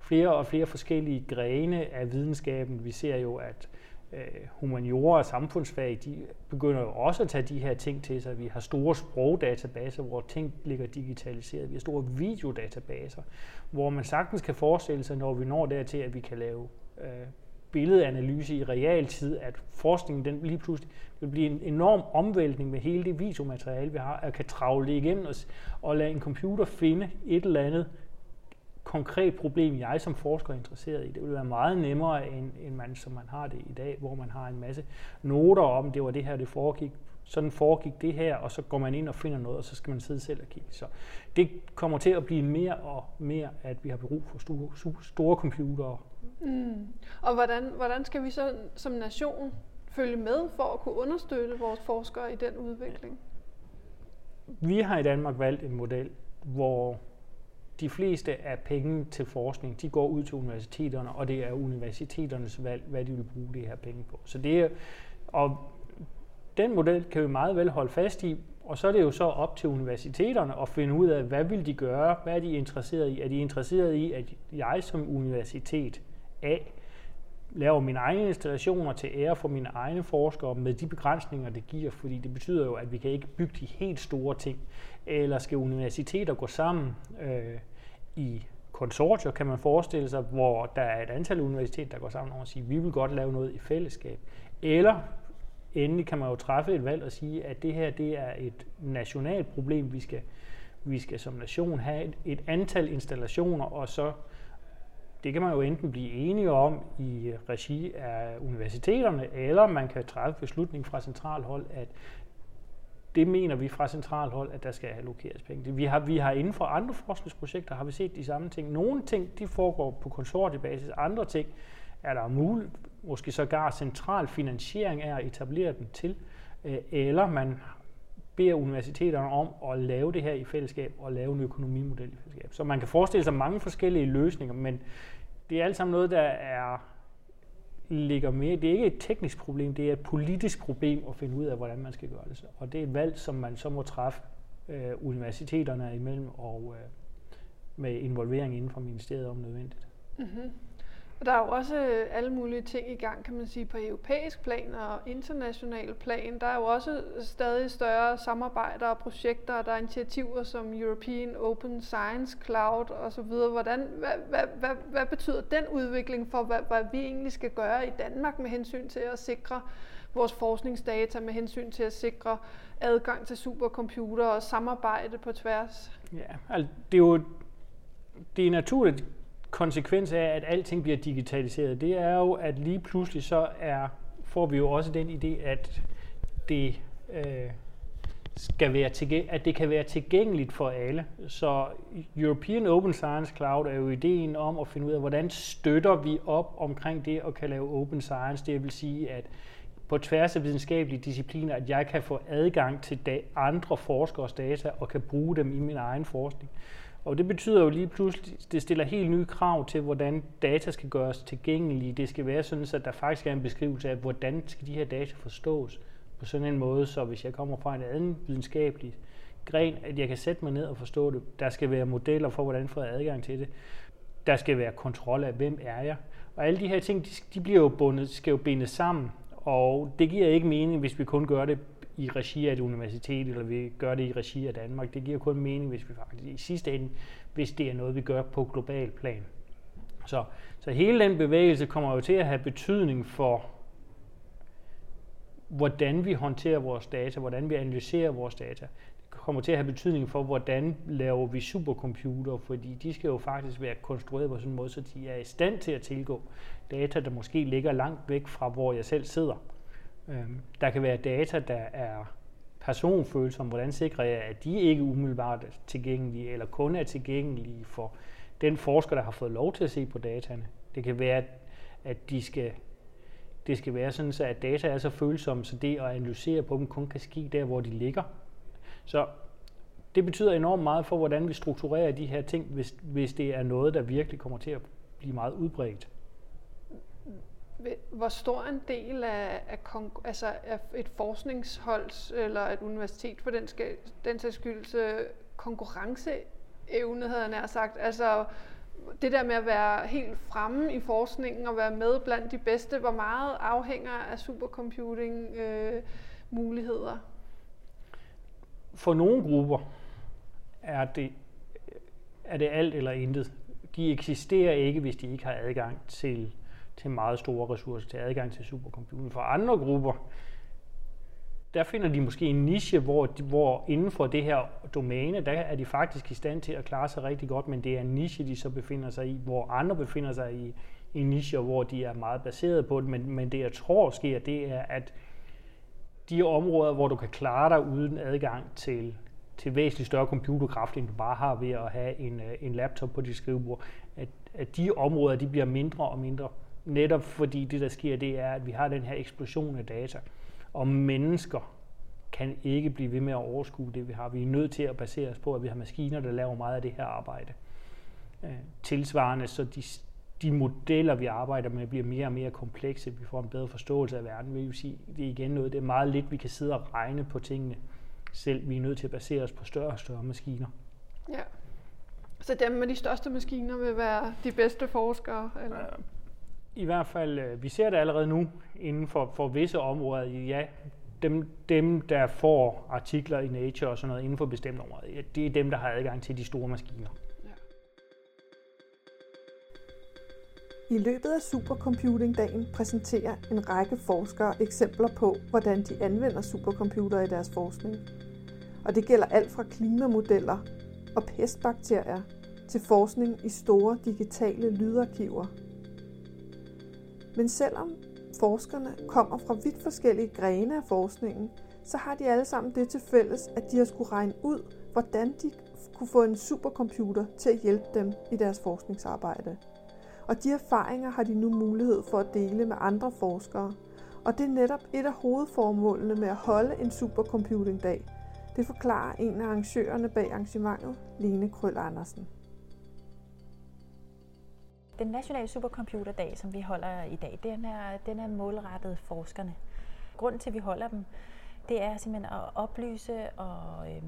flere og flere forskellige grene af videnskaben. Vi ser jo, at øh, humaniora og samfundsfag, de begynder jo også at tage de her ting til sig. Vi har store sprogdatabaser, hvor ting ligger digitaliseret. Vi har store videodatabaser, hvor man sagtens kan forestille sig, når vi når dertil, at vi kan lave øh, billedanalyse i realtid, at forskningen den lige pludselig vil blive en enorm omvæltning med hele det videomateriale, vi har, at kan travle igennem og, og lade en computer finde et eller andet konkret problem, jeg som forsker er interesseret i. Det vil være meget nemmere, end, end man, som man har det i dag, hvor man har en masse noter om, det var det her, det foregik sådan foregik det her, og så går man ind og finder noget, og så skal man sidde selv og kigge. Så det kommer til at blive mere og mere, at vi har brug for store, store computere. Mm. Og hvordan, hvordan skal vi så som nation følge med for at kunne understøtte vores forskere i den udvikling? vi har i Danmark valgt en model, hvor de fleste af penge til forskning, de går ud til universiteterne, og det er universiteternes valg, hvad de vil bruge de her penge på. Så det er, og den model kan vi meget vel holde fast i, og så er det jo så op til universiteterne at finde ud af, hvad vil de gøre, hvad er de interesseret i. Er de interesseret i, at jeg som universitet A laver mine egne installationer til ære for mine egne forskere med de begrænsninger, det giver, fordi det betyder jo, at vi kan ikke bygge de helt store ting. Eller skal universiteter gå sammen øh, i konsortier, kan man forestille sig, hvor der er et antal universiteter, der går sammen og siger, vi vil godt lave noget i fællesskab. Eller endelig kan man jo træffe et valg og sige, at det her det er et nationalt problem, vi skal, vi skal som nation have et, et antal installationer, og så det kan man jo enten blive enige om i regi af universiteterne, eller man kan træffe beslutning fra centralhold, at det mener vi fra centralhold, at der skal allokeres penge. Vi har, vi har inden for andre forskningsprojekter har vi set de samme ting. Nogle ting de foregår på konsortiebasis, andre ting er der muligt, måske sågar central finansiering er at etablere dem til, øh, eller man beder universiteterne om at lave det her i fællesskab og lave en økonomimodel i fællesskab. Så man kan forestille sig mange forskellige løsninger, men det er alt sammen noget, der er ligger mere. Det er ikke et teknisk problem, det er et politisk problem at finde ud af, hvordan man skal gøre det. Og det er et valg, som man så må træffe øh, universiteterne imellem og øh, med involvering inden for ministeriet om nødvendigt. Mm-hmm. Og der er jo også øh, alle mulige ting i gang, kan man sige, på europæisk plan og international plan. Der er jo også stadig større samarbejder og projekter, og der er initiativer som European Open Science Cloud osv. Hvordan, hvad, hvad, hvad, hvad betyder den udvikling for, hvad, hvad vi egentlig skal gøre i Danmark med hensyn til at sikre vores forskningsdata, med hensyn til at sikre adgang til supercomputere og samarbejde på tværs? Ja, altså det er jo det er naturligt konsekvens af, at alting bliver digitaliseret, det er jo, at lige pludselig så er, får vi jo også den idé, at det øh, skal være tilgæ- at det kan være tilgængeligt for alle. Så European Open Science Cloud er jo ideen om at finde ud af, hvordan støtter vi op omkring det og kan lave open science. Det vil sige, at på tværs af videnskabelige discipliner, at jeg kan få adgang til andre forskers data og kan bruge dem i min egen forskning. Og det betyder jo lige pludselig, det stiller helt nye krav til, hvordan data skal gøres tilgængelige. Det skal være sådan, at der faktisk er en beskrivelse af, hvordan skal de her data forstås på sådan en måde, så hvis jeg kommer fra en anden videnskabelig gren, at jeg kan sætte mig ned og forstå det. Der skal være modeller for, hvordan får jeg adgang til det. Der skal være kontrol af, hvem er jeg. Og alle de her ting, de, de bliver jo bundet, skal jo bindes sammen. Og det giver ikke mening, hvis vi kun gør det i regi af et universitet, eller vi gør det i regi af Danmark. Det giver kun mening, hvis vi faktisk i sidste ende, hvis det er noget, vi gør på global plan. Så, så hele den bevægelse kommer jo til at have betydning for, hvordan vi håndterer vores data, hvordan vi analyserer vores data. Det kommer til at have betydning for, hvordan laver vi supercomputer, fordi de skal jo faktisk være konstrueret på sådan en måde, så de er i stand til at tilgå data, der måske ligger langt væk fra, hvor jeg selv sidder. Øhm, der kan være data, der er personfølsomme. Hvordan sikrer jeg, at de ikke umiddelbart er tilgængelige, eller kun er tilgængelige for den forsker, der har fået lov til at se på dataene. Det kan være, at de skal, det skal være sådan, så at data er så følsomme, så det at analysere på dem kun kan ske der, hvor de ligger. Så det betyder enormt meget for, hvordan vi strukturerer de her ting, hvis, hvis det er noget, der virkelig kommer til at blive meget udbredt hvor stor en del af, af, altså af et forskningsholds eller et universitet for den, skal, den sags skyld øh, konkurrenceevne, havde jeg nær sagt. Altså det der med at være helt fremme i forskningen og være med blandt de bedste, hvor meget afhænger af supercomputing øh, muligheder? For nogle grupper er det, er det alt eller intet. De eksisterer ikke, hvis de ikke har adgang til til meget store ressourcer, til adgang til supercomputing. For andre grupper, der finder de måske en niche, hvor, de, hvor inden for det her domæne, der er de faktisk i stand til at klare sig rigtig godt, men det er en niche, de så befinder sig i, hvor andre befinder sig i, i nicher, hvor de er meget baseret på det. Men, men det, jeg tror sker, det er, at de områder, hvor du kan klare dig uden adgang til, til væsentligt større computerkraft, end du bare har ved at have en, øh, en laptop på dit skrivebord, at, at de områder de bliver mindre og mindre Netop fordi det, der sker, det er, at vi har den her eksplosion af data, og mennesker kan ikke blive ved med at overskue det, vi har. Vi er nødt til at basere os på, at vi har maskiner, der laver meget af det her arbejde. Øh, tilsvarende, så de, de modeller, vi arbejder med, bliver mere og mere komplekse. Vi får en bedre forståelse af verden. Det vil sige, det er igen noget, det er meget lidt, vi kan sidde og regne på tingene selv. Vi er nødt til at basere os på større og større maskiner. Ja. Så dem med de største maskiner vil være de bedste forskere? Eller? I hvert fald, øh, vi ser det allerede nu inden for, for visse områder. Ja, dem, dem, der får artikler i Nature og sådan noget inden for bestemte områder, ja, det er dem, der har adgang til de store maskiner. I løbet af Supercomputing-dagen præsenterer en række forskere eksempler på, hvordan de anvender supercomputer i deres forskning. Og det gælder alt fra klimamodeller og pestbakterier til forskning i store digitale lydarkiver. Men selvom forskerne kommer fra vidt forskellige grene af forskningen, så har de alle sammen det til fælles, at de har skulle regne ud, hvordan de kunne få en supercomputer til at hjælpe dem i deres forskningsarbejde. Og de erfaringer har de nu mulighed for at dele med andre forskere. Og det er netop et af hovedformålene med at holde en supercomputing-dag. Det forklarer en af arrangørerne bag arrangementet, Lene Krøll Andersen. Den nationale supercomputerdag, som vi holder i dag, den er, den er målrettet forskerne. Grunden til, at vi holder dem, det er simpelthen at oplyse og øh,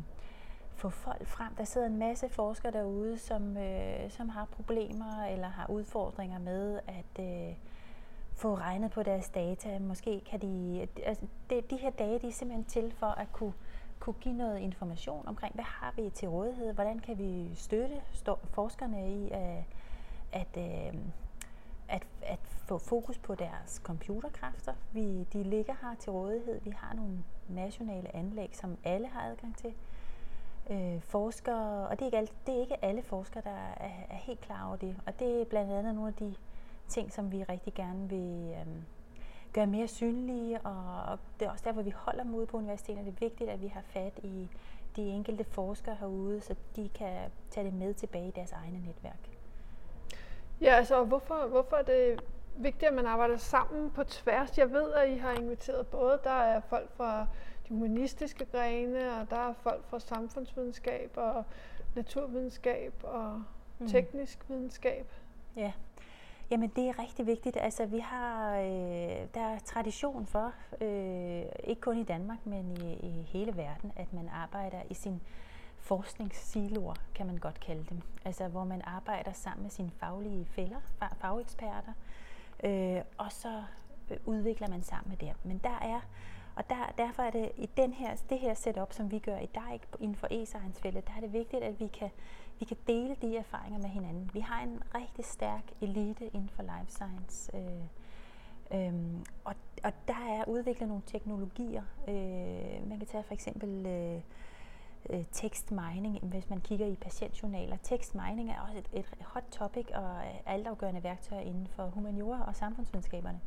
få folk frem. Der sidder en masse forskere derude, som, øh, som har problemer eller har udfordringer med at øh, få regnet på deres data. Måske kan de... Altså, det, de her dage de er simpelthen til for at kunne, kunne give noget information omkring, hvad har vi til rådighed? Hvordan kan vi støtte forskerne i at, at, øh, at, at få fokus på deres computerkræfter? Vi, de ligger her til rådighed. Vi har nogle nationale anlæg, som alle har adgang til øh, forskere, og det er, ikke alle, det er ikke alle forskere, der er, er helt klar over det. Og det er blandt andet nogle af de ting, som vi rigtig gerne vil øh, gøre mere synlige, og, og det er også derfor, vi holder dem ude på universiteterne. Det er vigtigt, at vi har fat i de enkelte forskere herude, så de kan tage det med tilbage i deres egne netværk. Ja, altså hvorfor, hvorfor er det vigtigt, at man arbejder sammen på tværs? Jeg ved, at I har inviteret både, der er folk fra de humanistiske grene, og der er folk fra samfundsvidenskab og naturvidenskab og mm. teknisk videnskab. Ja, Jamen det er rigtig vigtigt. Altså vi har, øh, der er tradition for, øh, ikke kun i Danmark, men i, i hele verden, at man arbejder i sin forskningssiloer, kan man godt kalde dem. Altså hvor man arbejder sammen med sine faglige fælder, fageksperter, øh, og så øh, udvikler man sammen med dem. Men der er og der, derfor er det i den her, det her setup, som vi gør i dag inden for e-science-feltet, der er det vigtigt, at vi kan, vi kan dele de erfaringer med hinanden. Vi har en rigtig stærk elite inden for life science. Øh, Øhm, og, og der er udviklet nogle teknologier. Øh, man kan tage for eksempel øh, øh, hvis man kigger i patientjournaler. Tekstmining er også et, et hot topic og altafgørende værktøj inden for humaniora og samfundsvidenskaberne.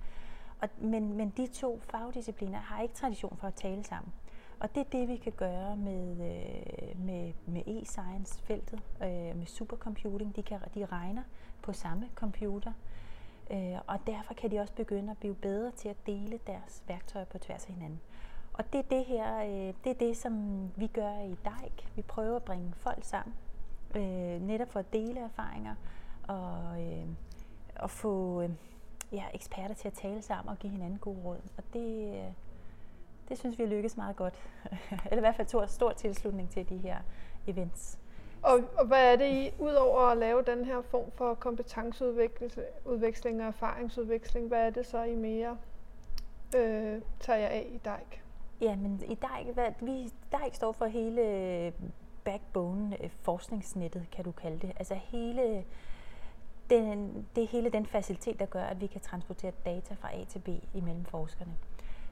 Og, men, men de to fagdiscipliner har ikke tradition for at tale sammen. Og det er det, vi kan gøre med, øh, med, med e-science-feltet, øh, med supercomputing. De, kan, de regner på samme computer, øh, og derfor kan de også begynde at blive bedre til at dele deres værktøjer på tværs af hinanden. Og det er det her, øh, det er det, som vi gør i DIKE. Vi prøver at bringe folk sammen, øh, netop for at dele erfaringer og, øh, og få... Øh, ja, eksperter til at tale sammen og give hinanden gode råd. Og det, øh, det synes vi lykkes meget godt. Eller i hvert fald tog stor tilslutning til de her events. Og, og hvad er det i, udover at lave den her form for kompetenceudveksling og erfaringsudveksling, hvad er det så I mere øh, tager jeg af i DIKE? Ja, men i DIKE, hvad, vi, DIKE står for hele øh, backbone, øh, forskningsnettet, kan du kalde det. Altså hele den, det er hele den facilitet, der gør, at vi kan transportere data fra A til B imellem forskerne.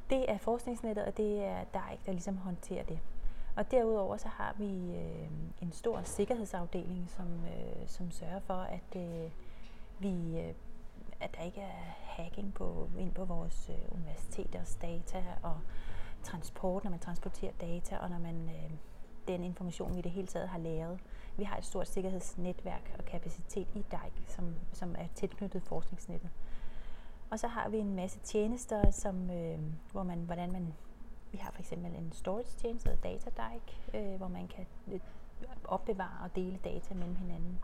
Det er forskningsnettet, og det er DIKE, der ligesom håndterer det. Og derudover så har vi øh, en stor sikkerhedsafdeling, som, øh, som sørger for, at øh, vi øh, at der ikke er hacking på, ind på vores øh, universiteters data og transport, når man transporterer data, og når man øh, den information, vi i det hele taget har lavet. Vi har et stort sikkerhedsnetværk og kapacitet i DIKE, som, som er tilknyttet forskningsnettet. Og så har vi en masse tjenester, som, øh, hvor man, hvordan man vi har for eksempel en storage tjeneste, Data Datadike, øh, hvor man kan øh, opbevare og dele data mellem hinanden.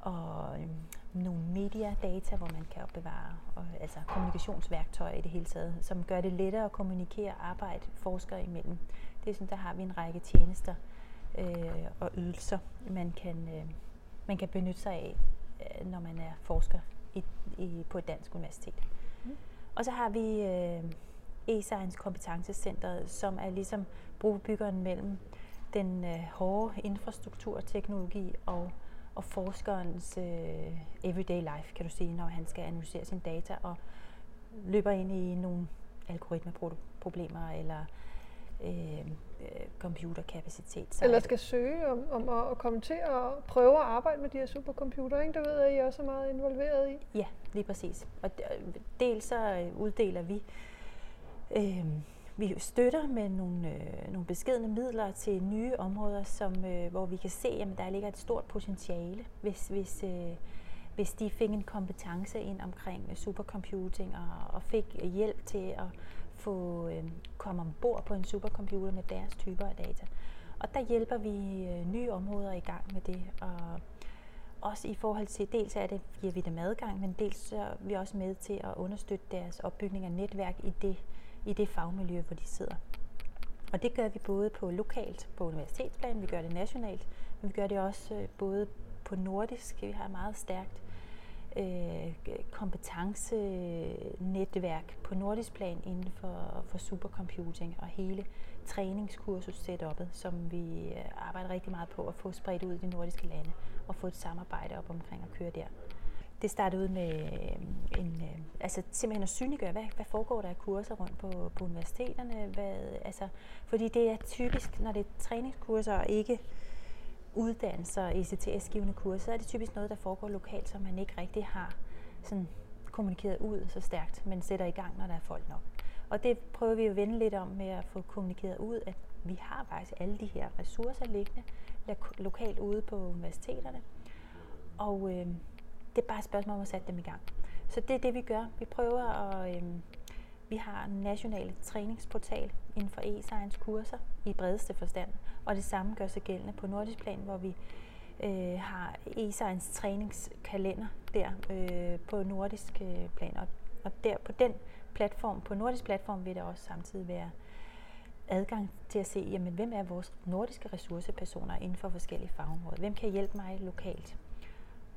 Og øh, nogle mediadata, hvor man kan opbevare og, altså kommunikationsværktøjer i det hele taget, som gør det lettere at kommunikere og arbejde forskere imellem. Det er sådan, der har vi en række tjenester øh, og ydelser, man kan, øh, man kan benytte sig af, øh, når man er forsker i, i, på et dansk universitet. Mm. Og så har vi øh, e-science kompetencecenter, som er ligesom brobyggeren mellem den øh, hårde infrastruktur, teknologi og, og forskerens øh, everyday life, kan du sige, når han skal analysere sine data og løber ind i nogle algoritmeproblemer eller øh, computerkapacitet. Så Eller skal søge om, om at, at komme til at prøve at arbejde med de her supercomputere, ikke? Det ved jeg, I også er meget involveret i. Ja, lige præcis. Og dels så uddeler vi øh, vi støtter med nogle, øh, nogle beskedne midler til nye områder, som, øh, hvor vi kan se, at der ligger et stort potentiale, hvis, hvis, øh, hvis de fik en kompetence ind omkring supercomputing og, og fik hjælp til at få øh, komme ombord på en supercomputer med deres typer af data. Og der hjælper vi øh, nye områder i gang med det. Og også i forhold til, dels er det, giver vi dem adgang, men dels så er vi også med til at understøtte deres opbygning af netværk i det, i det fagmiljø, hvor de sidder. Og det gør vi både på lokalt, på universitetsplan, vi gør det nationalt, men vi gør det også øh, både på nordisk. Vi har et meget stærkt øh, kompetencenetværk på nordisk plan inden for, for supercomputing og hele træningskursus setupet, som vi øh, arbejder rigtig meget på at få spredt ud i de nordiske lande og få et samarbejde op omkring at køre der. Det startede ud med øh, en, øh, altså simpelthen at synliggøre, hvad, hvad foregår der af kurser rundt på, på universiteterne. Hvad, altså, fordi det er typisk, når det er træningskurser og ikke uddannelser, ECTS-givende kurser, så er det typisk noget, der foregår lokalt, som man ikke rigtig har sådan kommunikeret ud så stærkt, men sætter i gang, når der er folk nok. Og det prøver vi at vende lidt om med at få kommunikeret ud, at vi har faktisk alle de her ressourcer liggende lokalt ude på universiteterne. Og øh, det er bare et spørgsmål om at sætte dem i gang. Så det er det, vi gør. Vi prøver at... Øh, vi har en national træningsportal inden for e-science kurser i bredeste forstand, og det samme gør sig gældende på nordisk plan, hvor vi øh, har e-science træningskalender der øh, på nordisk øh, plan. Og, og der på den platform, på nordisk platform, vil der også samtidig være adgang til at se, jamen, hvem er vores nordiske ressourcepersoner inden for forskellige fagområder. Hvem kan hjælpe mig lokalt?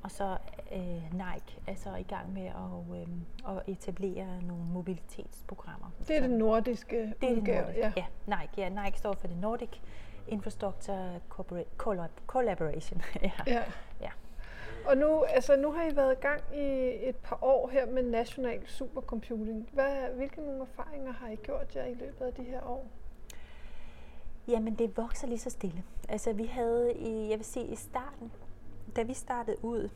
Og så øh, Nike er så i gang med at, øh, at etablere nogle mobilitetsprogrammer. Det er det nordiske Det er det nordiske, ja. ja. Nike, ja. Nike står for det Nordic Infrastructure Collaboration. ja. ja. ja. Og nu, altså, nu har I været i gang i et par år her med national supercomputing. Hvad, hvilke nogle erfaringer har I gjort jer i løbet af de her år? Jamen, det vokser lige så stille. Altså, vi havde i, jeg vil sige, i starten, da vi startede ud,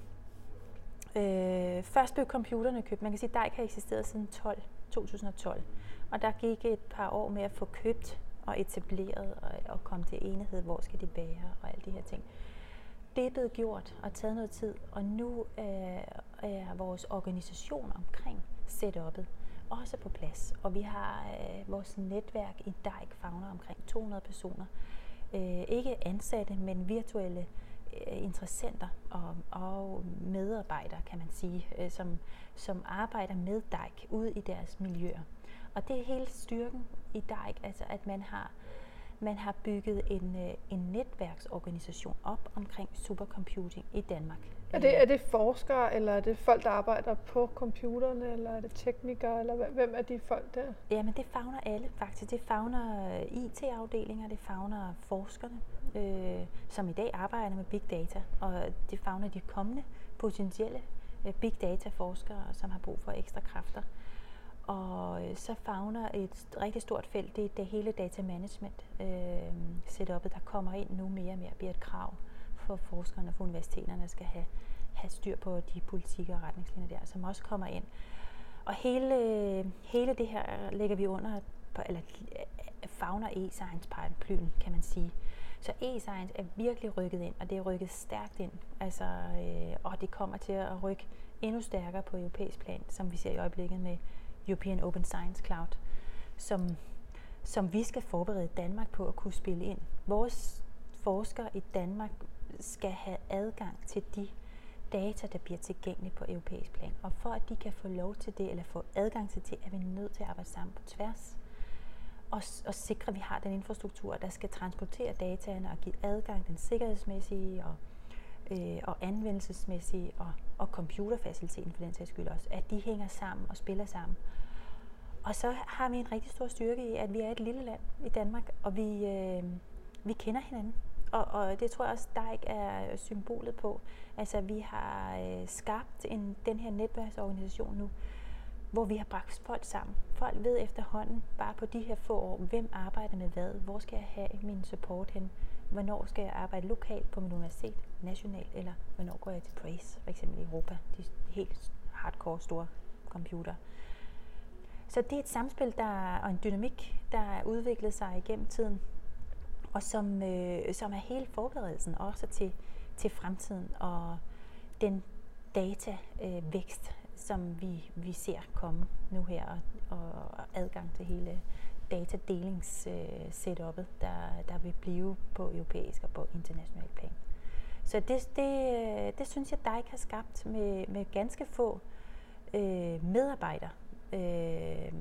øh, først blev computerne købt. Man kan sige, at DICE har eksisteret siden 12, 2012. Og der gik et par år med at få købt og etableret og, og komme til enighed, hvor skal det være og alle de her ting. Det er blevet gjort og taget noget tid, og nu øh, er vores organisation omkring setup'et også på plads. Og vi har øh, vores netværk i DICE fagner omkring 200 personer. Øh, ikke ansatte, men virtuelle øh, Øh, interessenter og, og medarbejdere, kan man sige, øh, som, som arbejder med DICE ude i deres miljøer. Og det er hele styrken i DICE, altså at man har, man har bygget en, øh, en netværksorganisation op omkring supercomputing i Danmark. Er det, er det forskere, eller er det folk, der arbejder på computerne, eller er det teknikere, eller hvem er de folk der? Jamen det fagner alle faktisk. Det fagner øh, IT-afdelinger, det fagner forskerne, øh, som i dag arbejder med big data, og det fagner de kommende potentielle øh, big data-forskere, som har brug for ekstra kræfter. Og øh, så fagner et rigtig stort felt, det er det hele data management øh, setupet, der kommer ind nu mere og mere, bliver et krav for forskerne og for universiteterne skal have, have styr på de politikker og retningslinjer der, som også kommer ind. Og hele, hele det her lægger vi under, eller øh, fagner e-science paraplyen, kan man sige. Så e-science er virkelig rykket ind, og det er rykket stærkt ind. Altså, øh, og det kommer til at rykke endnu stærkere på europæisk plan, som vi ser i øjeblikket med European Open Science Cloud, som, som vi skal forberede Danmark på at kunne spille ind. Vores forskere i Danmark skal have adgang til de data, der bliver tilgængelige på europæisk plan. Og for at de kan få lov til det, eller få adgang til det, er vi nødt til at arbejde sammen på tværs. Og, og sikre, at vi har den infrastruktur, der skal transportere dataene og give adgang, den sikkerhedsmæssige og, øh, og anvendelsesmæssige og, og computerfaciliteten for den sags skyld også, at de hænger sammen og spiller sammen. Og så har vi en rigtig stor styrke i, at vi er et lille land i Danmark, og vi, øh, vi kender hinanden. Og, og det tror jeg også, der ikke er øh, symbolet på. Altså, vi har øh, skabt en, den her netværksorganisation nu, hvor vi har bragt folk sammen. Folk ved efterhånden, bare på de her få år, hvem arbejder med hvad, hvor skal jeg have min support hen, hvornår skal jeg arbejde lokalt på min universitet, nationalt, eller hvornår går jeg til Praise, for eksempel i Europa, de helt hardcore store computer. Så det er et samspil der, og en dynamik, der er udviklet sig igennem tiden, og som, øh, som er hele forberedelsen også til, til fremtiden og den datavækst, øh, som vi, vi ser komme nu her, og, og adgang til hele datadelings-setup'et, øh, der, der vil blive på europæisk og på international plan. Så det, det, det synes jeg, dig har skabt med, med ganske få øh, medarbejdere. Øh,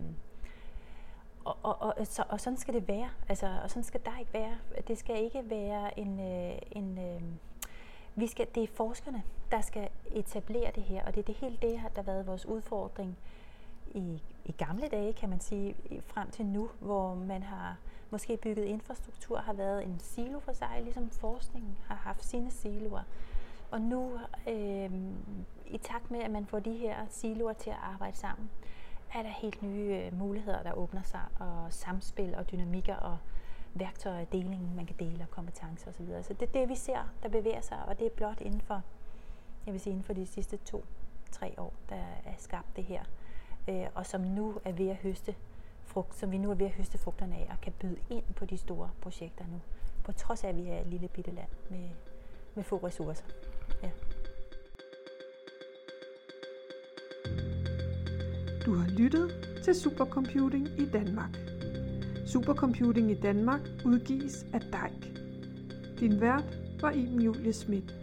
og, og, og, så, og sådan skal det være. Altså, og sådan skal der ikke være. Det skal ikke være en... Øh, en øh, vi skal, det er forskerne, der skal etablere det her, og det er det hele det, der har været vores udfordring i, i gamle dage, kan man sige, frem til nu, hvor man har måske bygget infrastruktur, har været en silo for sig, ligesom forskningen har haft sine siloer. Og nu, øh, i takt med, at man får de her siloer til at arbejde sammen, er der helt nye øh, muligheder, der åbner sig, og samspil og dynamikker og værktøjer og deling, man kan dele og kompetencer osv. Så det er det, vi ser, der bevæger sig, og det er blot inden for, jeg vil sige, inden for de sidste to-tre år, der er skabt det her, øh, og som nu er ved at høste frugt, som vi nu er ved at høste frugterne af, og kan byde ind på de store projekter nu, på trods af, at vi er et lille bitte land med, med få ressourcer. Ja. Du har lyttet til Supercomputing i Danmark. Supercomputing i Danmark udgives af DEIK. Din vært var Iben Julie Schmidt.